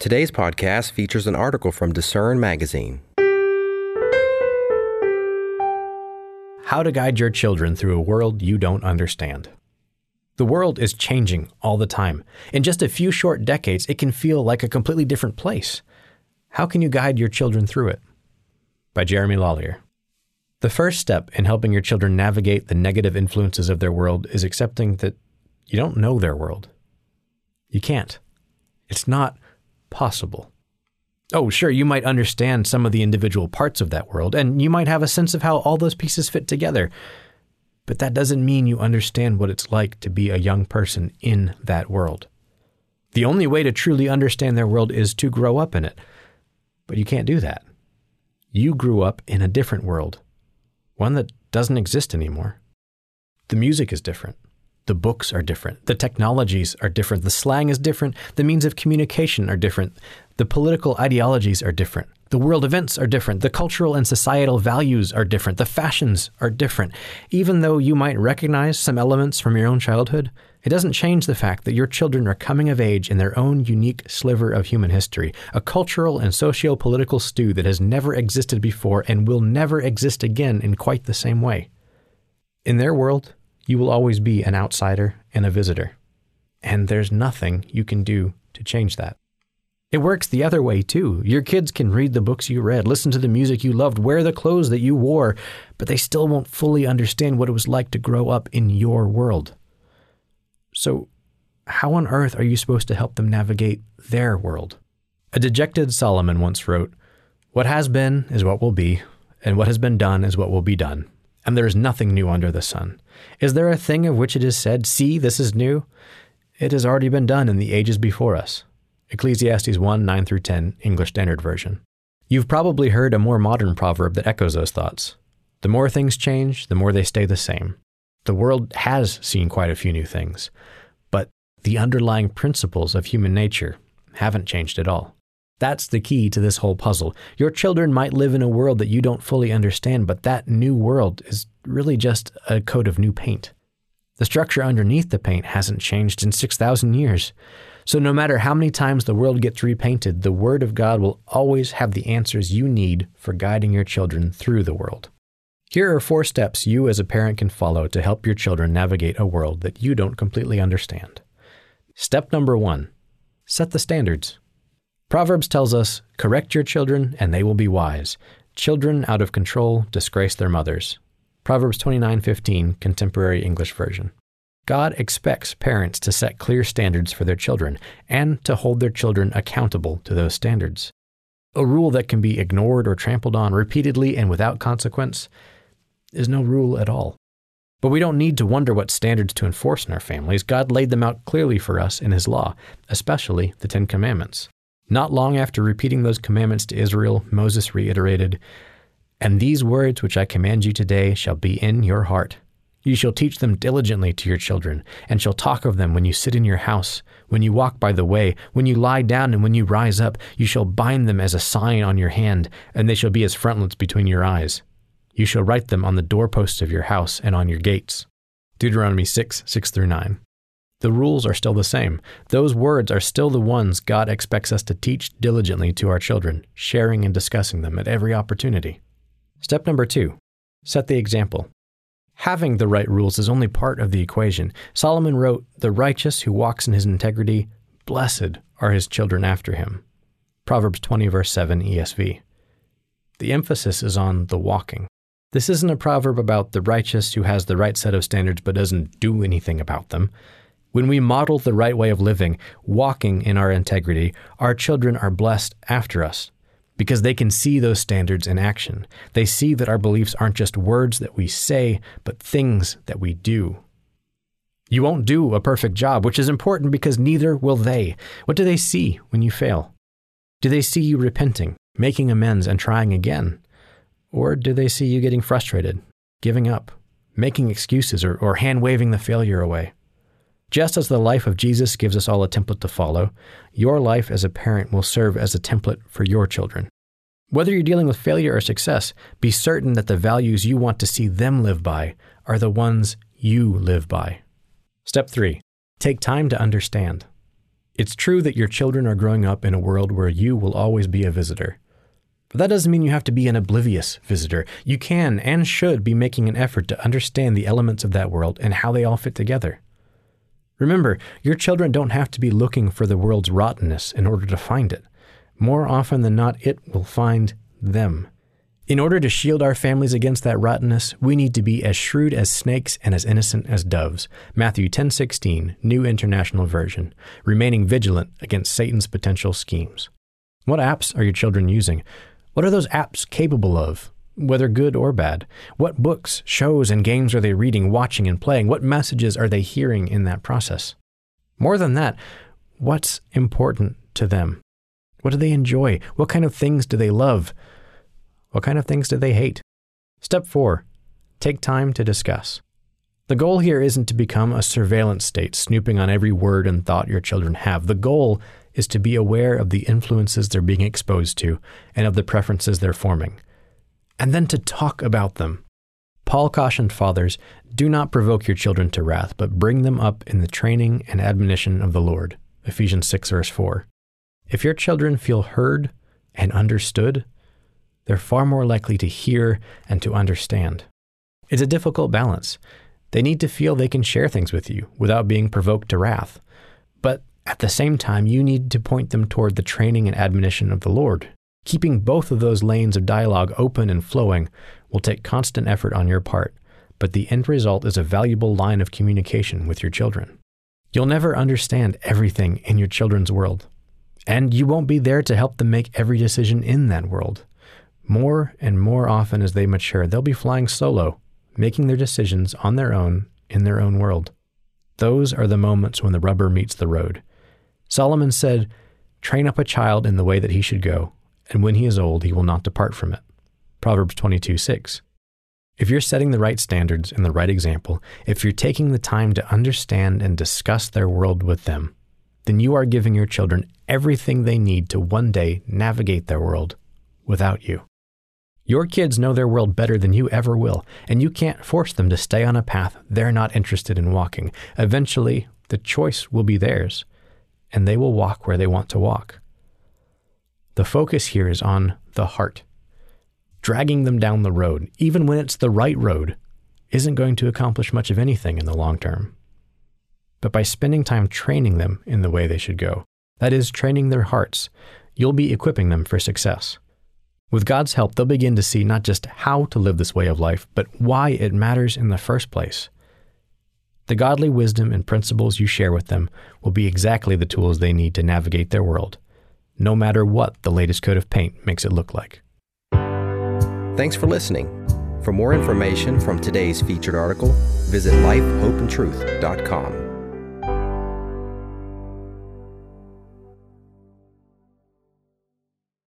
Today's podcast features an article from Discern Magazine. How to guide your children through a world you don't understand. The world is changing all the time. In just a few short decades, it can feel like a completely different place. How can you guide your children through it? By Jeremy Lallier. The first step in helping your children navigate the negative influences of their world is accepting that you don't know their world. You can't. It's not possible. Oh, sure, you might understand some of the individual parts of that world, and you might have a sense of how all those pieces fit together. But that doesn't mean you understand what it's like to be a young person in that world. The only way to truly understand their world is to grow up in it. But you can't do that. You grew up in a different world, one that doesn't exist anymore. The music is different. The books are different. The technologies are different. The slang is different. The means of communication are different. The political ideologies are different. The world events are different. The cultural and societal values are different. The fashions are different. Even though you might recognize some elements from your own childhood, it doesn't change the fact that your children are coming of age in their own unique sliver of human history, a cultural and socio political stew that has never existed before and will never exist again in quite the same way. In their world, you will always be an outsider and a visitor. And there's nothing you can do to change that. It works the other way too. Your kids can read the books you read, listen to the music you loved, wear the clothes that you wore, but they still won't fully understand what it was like to grow up in your world. So, how on earth are you supposed to help them navigate their world? A dejected Solomon once wrote, What has been is what will be, and what has been done is what will be done and there is nothing new under the sun. Is there a thing of which it is said, See, this is new? It has already been done in the ages before us. Ecclesiastes 1 9 through 10, English Standard Version. You've probably heard a more modern proverb that echoes those thoughts. The more things change, the more they stay the same. The world has seen quite a few new things, but the underlying principles of human nature haven't changed at all. That's the key to this whole puzzle. Your children might live in a world that you don't fully understand, but that new world is really just a coat of new paint. The structure underneath the paint hasn't changed in 6,000 years. So, no matter how many times the world gets repainted, the Word of God will always have the answers you need for guiding your children through the world. Here are four steps you as a parent can follow to help your children navigate a world that you don't completely understand. Step number one set the standards. Proverbs tells us, Correct your children, and they will be wise. Children out of control disgrace their mothers. Proverbs 29:15, Contemporary English Version. God expects parents to set clear standards for their children and to hold their children accountable to those standards. A rule that can be ignored or trampled on repeatedly and without consequence is no rule at all. But we don't need to wonder what standards to enforce in our families. God laid them out clearly for us in His law, especially the Ten Commandments. Not long after repeating those commandments to Israel, Moses reiterated, And these words which I command you today shall be in your heart. You shall teach them diligently to your children, and shall talk of them when you sit in your house, when you walk by the way, when you lie down, and when you rise up. You shall bind them as a sign on your hand, and they shall be as frontlets between your eyes. You shall write them on the doorposts of your house and on your gates. Deuteronomy 6 6 through 9. The rules are still the same. Those words are still the ones God expects us to teach diligently to our children, sharing and discussing them at every opportunity. Step number two set the example. Having the right rules is only part of the equation. Solomon wrote, The righteous who walks in his integrity, blessed are his children after him. Proverbs 20, verse 7 ESV. The emphasis is on the walking. This isn't a proverb about the righteous who has the right set of standards but doesn't do anything about them. When we model the right way of living, walking in our integrity, our children are blessed after us because they can see those standards in action. They see that our beliefs aren't just words that we say, but things that we do. You won't do a perfect job, which is important because neither will they. What do they see when you fail? Do they see you repenting, making amends, and trying again? Or do they see you getting frustrated, giving up, making excuses, or, or hand waving the failure away? Just as the life of Jesus gives us all a template to follow, your life as a parent will serve as a template for your children. Whether you're dealing with failure or success, be certain that the values you want to see them live by are the ones you live by. Step 3 Take time to understand. It's true that your children are growing up in a world where you will always be a visitor. But that doesn't mean you have to be an oblivious visitor. You can and should be making an effort to understand the elements of that world and how they all fit together. Remember, your children don't have to be looking for the world's rottenness in order to find it. More often than not, it will find them. In order to shield our families against that rottenness, we need to be as shrewd as snakes and as innocent as doves. Matthew 10:16, New International Version, remaining vigilant against Satan's potential schemes. What apps are your children using? What are those apps capable of? Whether good or bad. What books, shows, and games are they reading, watching, and playing? What messages are they hearing in that process? More than that, what's important to them? What do they enjoy? What kind of things do they love? What kind of things do they hate? Step four, take time to discuss. The goal here isn't to become a surveillance state, snooping on every word and thought your children have. The goal is to be aware of the influences they're being exposed to and of the preferences they're forming, and then to talk about them. Paul cautioned fathers do not provoke your children to wrath, but bring them up in the training and admonition of the Lord. Ephesians 6, verse 4. If your children feel heard and understood, they're far more likely to hear and to understand. It's a difficult balance. They need to feel they can share things with you without being provoked to wrath. But at the same time, you need to point them toward the training and admonition of the Lord. Keeping both of those lanes of dialogue open and flowing will take constant effort on your part, but the end result is a valuable line of communication with your children. You'll never understand everything in your children's world, and you won't be there to help them make every decision in that world. More and more often as they mature, they'll be flying solo, making their decisions on their own in their own world. Those are the moments when the rubber meets the road. Solomon said, Train up a child in the way that he should go, and when he is old, he will not depart from it. Proverbs 22 6. If you're setting the right standards and the right example, if you're taking the time to understand and discuss their world with them, then you are giving your children everything they need to one day navigate their world without you. Your kids know their world better than you ever will, and you can't force them to stay on a path they're not interested in walking. Eventually, the choice will be theirs, and they will walk where they want to walk. The focus here is on the heart. Dragging them down the road, even when it's the right road, isn't going to accomplish much of anything in the long term. But by spending time training them in the way they should go, that is, training their hearts, you'll be equipping them for success. With God's help, they'll begin to see not just how to live this way of life, but why it matters in the first place. The godly wisdom and principles you share with them will be exactly the tools they need to navigate their world, no matter what the latest coat of paint makes it look like. Thanks for listening. For more information from today's featured article, visit lifehopeandtruth.com.